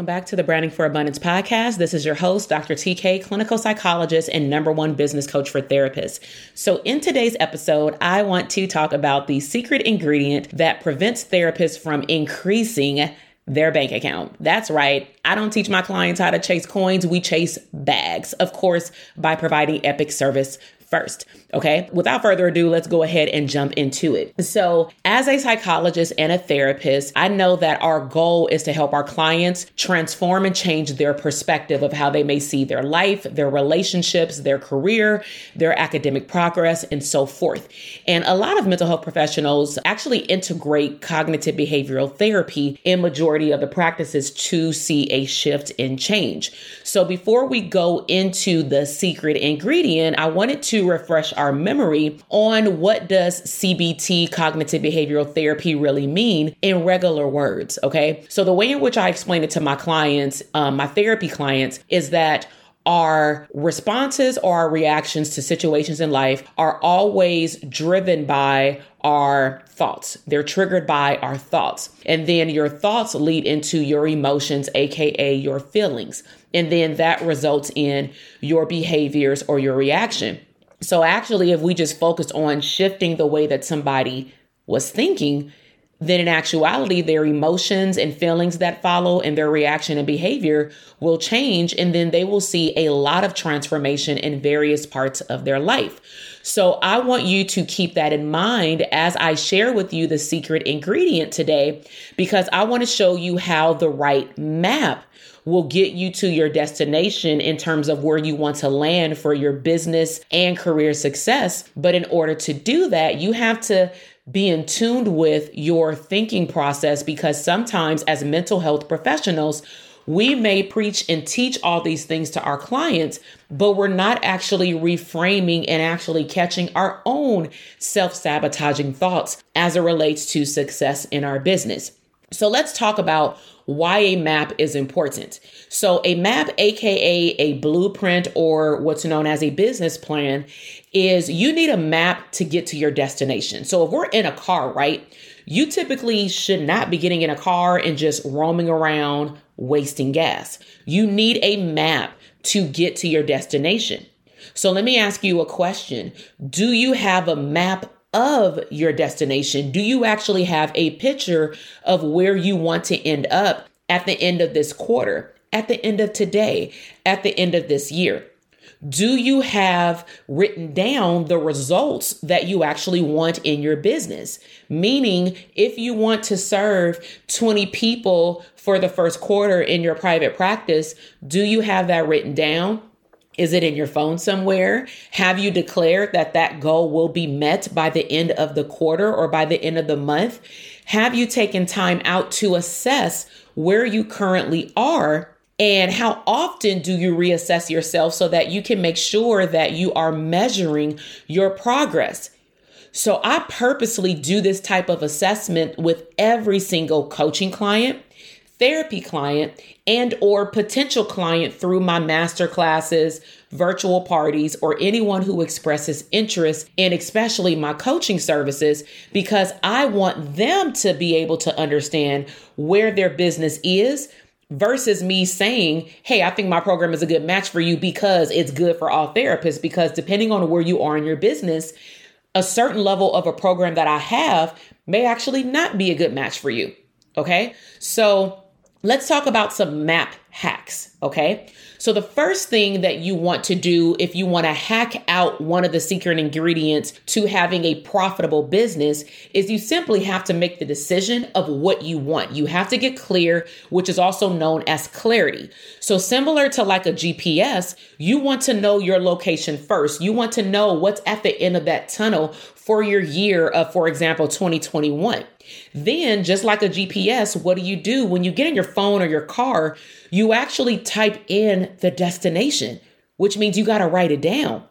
Welcome back to the Branding for Abundance podcast. This is your host, Dr. TK, clinical psychologist and number one business coach for therapists. So, in today's episode, I want to talk about the secret ingredient that prevents therapists from increasing their bank account. That's right. I don't teach my clients how to chase coins. We chase bags, of course, by providing epic service first. Okay. Without further ado, let's go ahead and jump into it. So, as a psychologist and a therapist, I know that our goal is to help our clients transform and change their perspective of how they may see their life, their relationships, their career, their academic progress, and so forth. And a lot of mental health professionals actually integrate cognitive behavioral therapy in majority of the practices to see a shift in change. So, before we go into the secret ingredient, I wanted to refresh our memory on what does CBT cognitive behavioral therapy really mean in regular words. Okay. So the way in which I explain it to my clients, um, my therapy clients, is that our responses or our reactions to situations in life are always driven by our thoughts. They're triggered by our thoughts. And then your thoughts lead into your emotions, AKA your feelings. And then that results in your behaviors or your reaction. So, actually, if we just focused on shifting the way that somebody was thinking, then in actuality, their emotions and feelings that follow and their reaction and behavior will change. And then they will see a lot of transformation in various parts of their life. So I want you to keep that in mind as I share with you the secret ingredient today, because I want to show you how the right map will get you to your destination in terms of where you want to land for your business and career success. But in order to do that, you have to be in tune with your thinking process because sometimes as mental health professionals, we may preach and teach all these things to our clients, but we're not actually reframing and actually catching our own self sabotaging thoughts as it relates to success in our business. So let's talk about why a map is important. So, a map, aka a blueprint or what's known as a business plan, is you need a map to get to your destination. So, if we're in a car, right, you typically should not be getting in a car and just roaming around wasting gas. You need a map to get to your destination. So, let me ask you a question Do you have a map of your destination? Do you actually have a picture of where you want to end up at the end of this quarter, at the end of today, at the end of this year? Do you have written down the results that you actually want in your business? Meaning, if you want to serve 20 people for the first quarter in your private practice, do you have that written down? Is it in your phone somewhere? Have you declared that that goal will be met by the end of the quarter or by the end of the month? Have you taken time out to assess where you currently are? And how often do you reassess yourself so that you can make sure that you are measuring your progress? So I purposely do this type of assessment with every single coaching client therapy client and or potential client through my master classes, virtual parties, or anyone who expresses interest in especially my coaching services because I want them to be able to understand where their business is versus me saying, Hey, I think my program is a good match for you because it's good for all therapists. Because depending on where you are in your business, a certain level of a program that I have may actually not be a good match for you. Okay. So Let's talk about some map hacks, okay? So, the first thing that you want to do if you want to hack out one of the secret ingredients to having a profitable business is you simply have to make the decision of what you want. You have to get clear, which is also known as clarity. So, similar to like a GPS, you want to know your location first. You want to know what's at the end of that tunnel for your year of, for example, 2021. Then, just like a GPS, what do you do when you get in your phone or your car? You actually type in the destination. which means you got to write it down.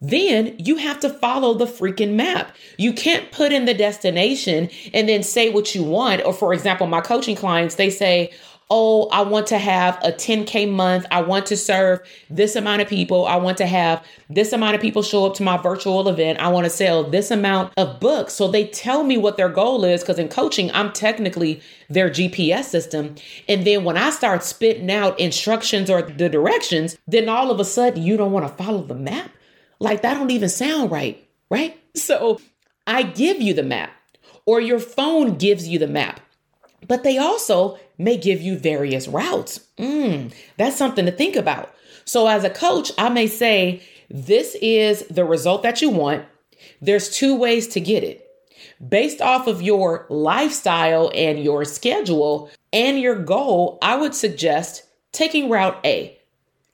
Then you have to follow the freaking map. You can't put in the destination and then say what you want. Or, for example, my coaching clients, they say, oh, I want to have a 10K month. I want to serve this amount of people. I want to have this amount of people show up to my virtual event. I want to sell this amount of books. So they tell me what their goal is because in coaching, I'm technically their GPS system. And then when I start spitting out instructions or the directions, then all of a sudden you don't want to follow the map. Like that don't even sound right, right? So I give you the map or your phone gives you the map but they also may give you various routes. Mm, that's something to think about. So, as a coach, I may say, This is the result that you want. There's two ways to get it. Based off of your lifestyle and your schedule and your goal, I would suggest taking route A.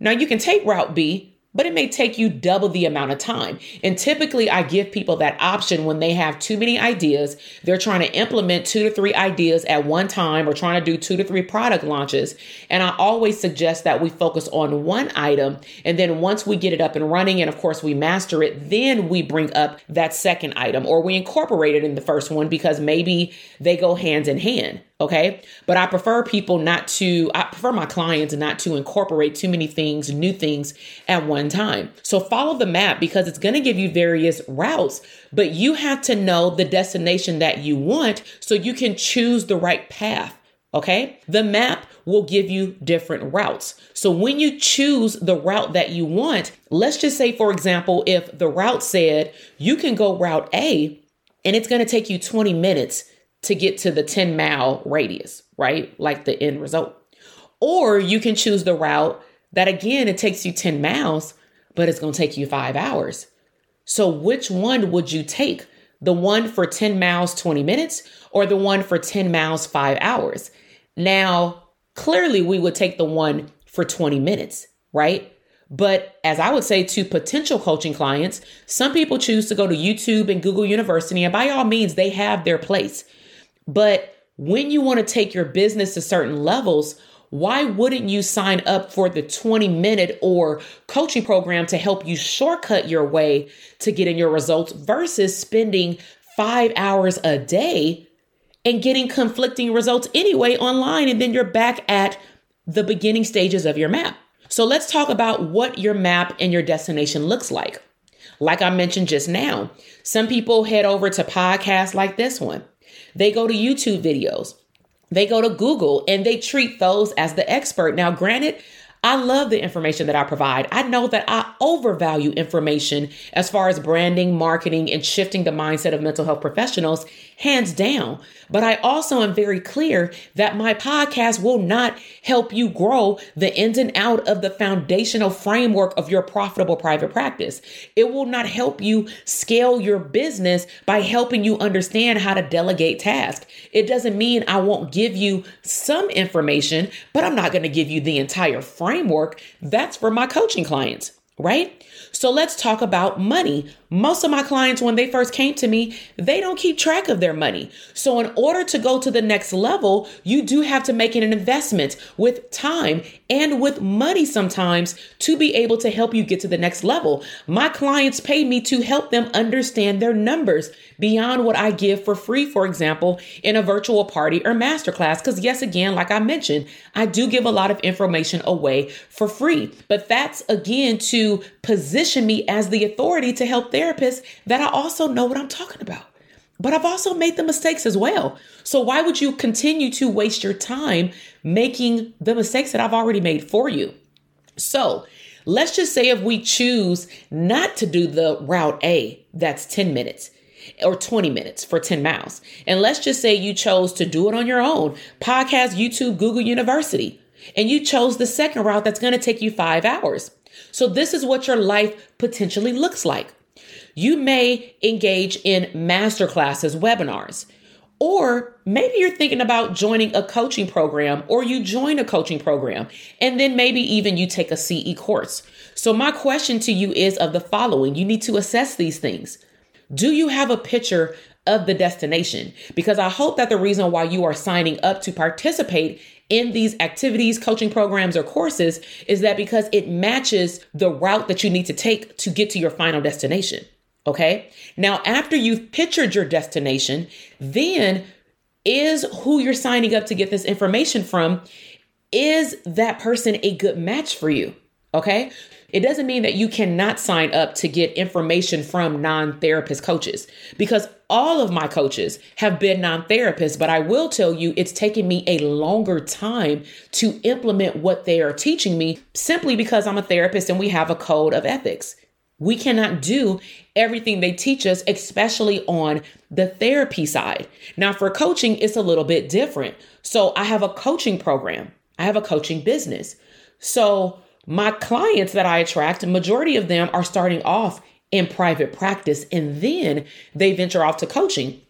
Now, you can take route B but it may take you double the amount of time. And typically, I give people that option when they have too many ideas. They're trying to implement two to three ideas at one time or trying to do two to three product launches. And I always suggest that we focus on one item. And then once we get it up and running, and of course, we master it, then we bring up that second item or we incorporate it in the first one because maybe they go hands in hand. Okay. But I prefer people not to, I prefer my clients not to incorporate too many things, new things at one time. So follow the map because it's going to give you various routes, but you have to know the destination that you want so you can choose the right path. Okay. The map will give you different routes. So when you choose the route that you want, let's just say, for example, if the route said you can go route A and it's going to take you 20 minutes to get to the 10 mile radius, right? Like the end result. Or you can choose the route that again, it takes you 10 miles, but it's going to take you five hours. So which one would you take? The one for 10 miles, 20 minutes, or the one for 10 miles, five hours? Now, clearly, we would take the one for 20 minutes, right? But as I would say to potential coaching clients, some people choose to go to YouTube and Google University, and by all means, they have their place. But when you want to take your business to certain levels, why wouldn't you sign up for the 20 minute or coaching program to help you shortcut your way to getting your results versus spending five hours a day and getting conflicting results anyway online? And then you're back at the beginning stages of your map. So let's talk about what your map and your destination looks like. Like I mentioned just now, some people head over to podcasts like this one. They go to YouTube videos. They go to Google and they treat those as the expert. Now, granted, I love the information that I provide. I know that I overvalue information as far as branding, marketing, and shifting the mindset of mental health professionals, hands down. But I also am very clear that my podcast will not help you grow the ins and out of the foundational framework of your profitable private practice. It will not help you scale your business by helping you understand how to delegate tasks. It doesn't mean I won't give you some information, but I'm not going to give you the entire framework framework, that's for my coaching clients, right? So let's talk about money. Most of my clients, when they first came to me, they don't keep track of their money. So, in order to go to the next level, you do have to make an investment with time and with money sometimes to be able to help you get to the next level. My clients pay me to help them understand their numbers beyond what I give for free, for example, in a virtual party or masterclass. Because, yes, again, like I mentioned, I do give a lot of information away for free. But that's again to position me as the authority to help therapists that I also know what I'm talking about. But I've also made the mistakes as well. So why would you continue to waste your time making the mistakes that I've already made for you? So let's just say if we choose not to do the route A, that's 10 minutes or 20 minutes for 10 miles. And let's just say you chose to do it on your own podcast, YouTube, Google University, and you chose the second route that's going to take you five hours. So this is what your life potentially looks like. You may engage in master classes, webinars, or maybe you're thinking about joining a coaching program or you join a coaching program and then maybe even you take a CE course. So, my question to you is of the following you need to assess these things. Do you have a picture of the destination because I hope that the reason why you are signing up to participate in these activities, coaching programs, or courses is that because it matches the route that you need to take to get to your final destination. Okay. Now, after you've pictured your destination, then is who you're signing up to get this information from, is that person a good match for you? Okay. It doesn't mean that you cannot sign up to get information from non therapist coaches because all of my coaches have been non therapists, but I will tell you it's taken me a longer time to implement what they are teaching me simply because I'm a therapist and we have a code of ethics. We cannot do everything they teach us, especially on the therapy side. Now, for coaching, it's a little bit different. So, I have a coaching program, I have a coaching business. So, my clients that I attract, majority of them are starting off in private practice and then they venture off to coaching.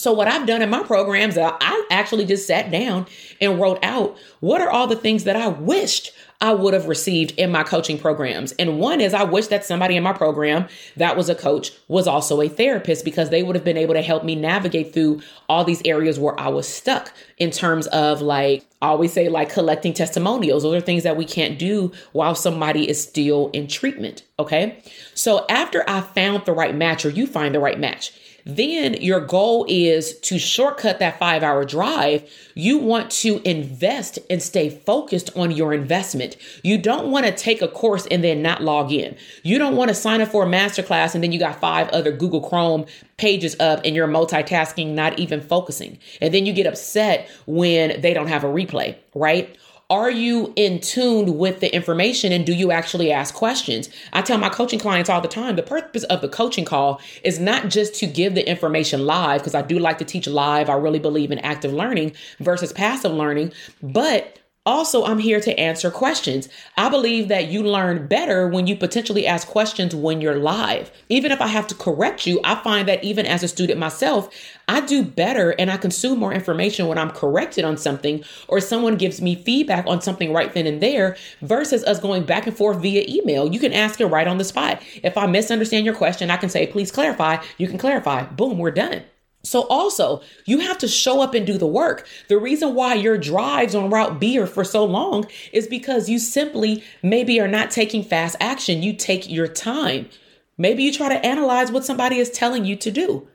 So, what I've done in my programs, I actually just sat down and wrote out what are all the things that I wished I would have received in my coaching programs. And one is I wish that somebody in my program that was a coach was also a therapist because they would have been able to help me navigate through all these areas where I was stuck in terms of like, I always say like collecting testimonials. Those are things that we can't do while somebody is still in treatment. Okay. So after I found the right match or you find the right match, then your goal is to shortcut that five hour drive. You want to invest and stay focused on your investment. You don't want to take a course and then not log in. You don't want to sign up for a masterclass and then you got five other Google Chrome pages up and you're multitasking, not even focusing. And then you get upset when they don't have a replay, right? Are you in tune with the information and do you actually ask questions? I tell my coaching clients all the time the purpose of the coaching call is not just to give the information live, because I do like to teach live. I really believe in active learning versus passive learning, but also, I'm here to answer questions. I believe that you learn better when you potentially ask questions when you're live. Even if I have to correct you, I find that even as a student myself, I do better and I consume more information when I'm corrected on something or someone gives me feedback on something right then and there versus us going back and forth via email. You can ask it right on the spot. If I misunderstand your question, I can say, please clarify. You can clarify. Boom, we're done. So also, you have to show up and do the work. The reason why your drives on Route B are for so long is because you simply maybe are not taking fast action. You take your time. Maybe you try to analyze what somebody is telling you to do.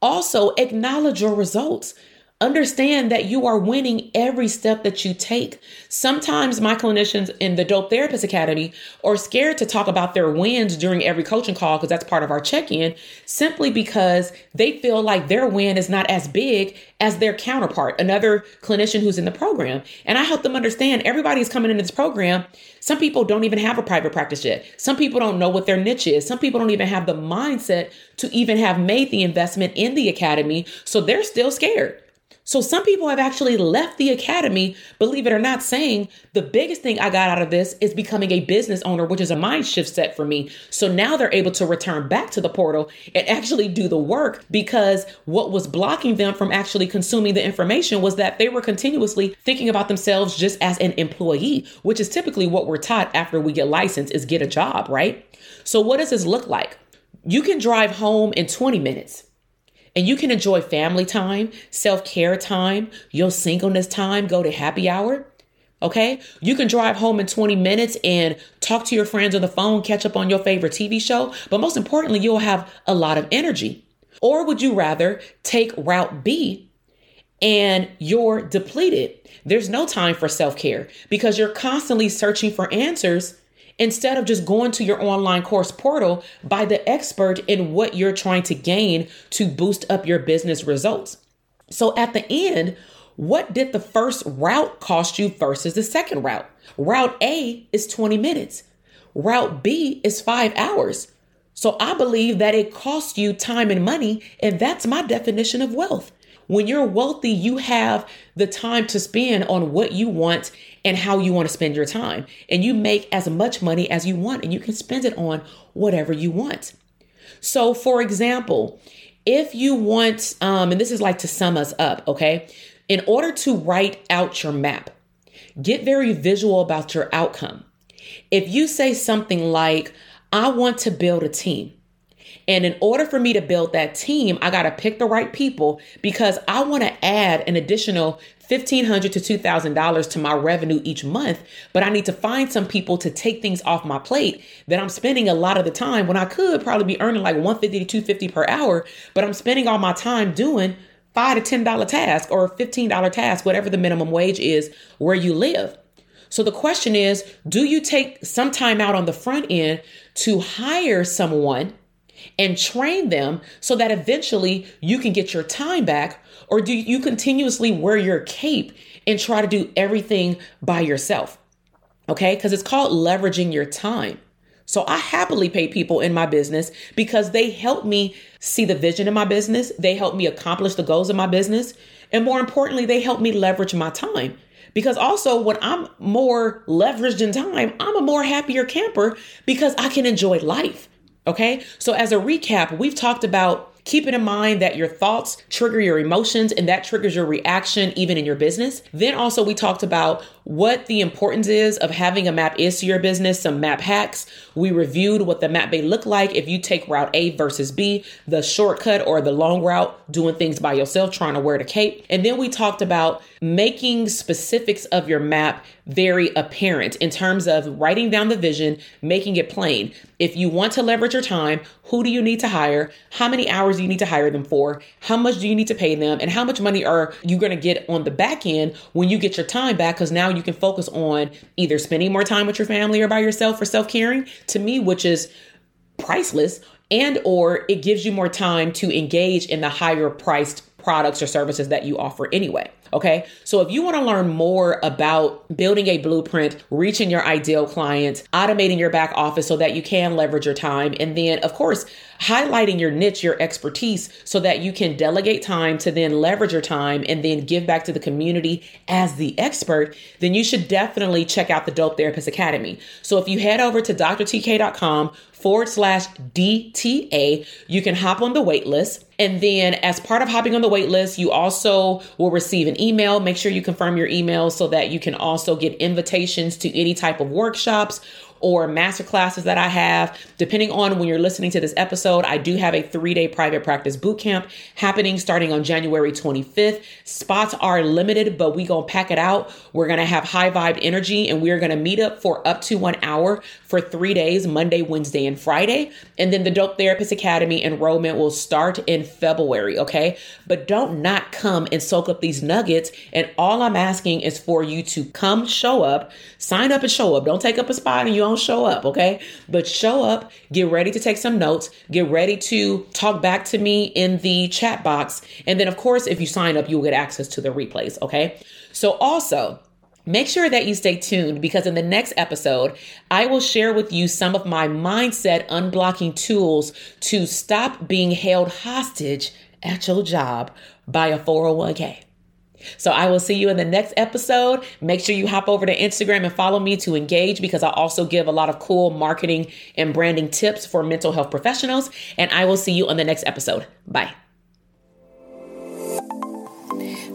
Also, acknowledge your results. Understand that you are winning every step that you take. Sometimes my clinicians in the Dope Therapist Academy are scared to talk about their wins during every coaching call because that's part of our check in, simply because they feel like their win is not as big as their counterpart, another clinician who's in the program. And I help them understand everybody's coming into this program. Some people don't even have a private practice yet. Some people don't know what their niche is. Some people don't even have the mindset to even have made the investment in the academy. So they're still scared. So some people have actually left the academy, believe it or not, saying the biggest thing I got out of this is becoming a business owner, which is a mind shift set for me. So now they're able to return back to the portal and actually do the work because what was blocking them from actually consuming the information was that they were continuously thinking about themselves just as an employee, which is typically what we're taught after we get licensed is get a job, right? So what does this look like? You can drive home in 20 minutes. And you can enjoy family time, self care time, your singleness time, go to happy hour. Okay. You can drive home in 20 minutes and talk to your friends on the phone, catch up on your favorite TV show. But most importantly, you'll have a lot of energy. Or would you rather take route B and you're depleted? There's no time for self care because you're constantly searching for answers instead of just going to your online course portal by the expert in what you're trying to gain to boost up your business results. So at the end, what did the first route cost you versus the second route? Route A is 20 minutes. Route B is five hours. So I believe that it costs you time and money, and that's my definition of wealth. When you're wealthy, you have the time to spend on what you want and how you want to spend your time. And you make as much money as you want and you can spend it on whatever you want. So, for example, if you want, um, and this is like to sum us up, okay? In order to write out your map, get very visual about your outcome. If you say something like, I want to build a team, And in order for me to build that team, I got to pick the right people because I want to add an additional 1,500 to $2,000 to my revenue each month, but I need to find some people to take things off my plate that I'm spending a lot of the time when I could probably be earning like 150 to 250 per hour, but I'm spending all my time doing five to ten dollar task or fifteen dollar task, whatever the minimum wage is where you live. So the question is, do you take some time out on the front end to hire someone and train them so that eventually you can get your time back? Or do you continuously wear your cape and try to do everything by yourself? Okay, because it's called leveraging your time. So I happily pay people in my business because they help me see the vision in my business. They help me accomplish the goals of my business. And more importantly, they help me leverage my time. Because also, when I'm more leveraged in time, I'm a more happier camper because I can enjoy life. Okay. So, as a recap, we've talked about keeping in mind that your thoughts trigger your emotions and that triggers your reaction even in your business. Then also we talked about what the importance is of having a map is to your business, some map hacks. We reviewed what the map may look like if you take route A versus B, the shortcut or the long route, doing things by yourself, trying to wear the cape. And then we talked about making specifics of your map very apparent in terms of writing down the vision, making it plain. If you want to leverage your time, who do you need to hire? How many hours do you need to hire them for? How much do you need to pay them? And how much money are you going to get on the back end when you get your time back? Because now you can focus on either spending more time with your family or by yourself for self-caring to me which is priceless and or it gives you more time to engage in the higher priced products or services that you offer anyway. Okay. So if you want to learn more about building a blueprint, reaching your ideal clients, automating your back office so that you can leverage your time, and then, of course, highlighting your niche, your expertise, so that you can delegate time to then leverage your time and then give back to the community as the expert, then you should definitely check out the Dope Therapist Academy. So if you head over to drtk.com forward slash DTA, you can hop on the wait list. And then, as part of hopping on the wait list, you also will receive an email. Make sure you confirm your email so that you can also get invitations to any type of workshops or master classes that I have. Depending on when you're listening to this episode, I do have a three day private practice boot camp happening starting on January 25th. Spots are limited, but we gonna pack it out. We're gonna have high vibe energy and we're gonna meet up for up to one hour for three days, Monday, Wednesday, and Friday. And then the Dope Therapist Academy enrollment will start in February, okay? But don't not come and soak up these nuggets. And all I'm asking is for you to come show up, sign up and show up. Don't take up a spot and you don't show up, okay? But show up, get ready to take some notes, get ready to talk back to me in the chat box. And then, of course, if you sign up, you'll get access to the replays, okay? So, also, Make sure that you stay tuned because in the next episode, I will share with you some of my mindset unblocking tools to stop being held hostage at your job by a 401k. So I will see you in the next episode. Make sure you hop over to Instagram and follow me to engage because I also give a lot of cool marketing and branding tips for mental health professionals. And I will see you on the next episode. Bye.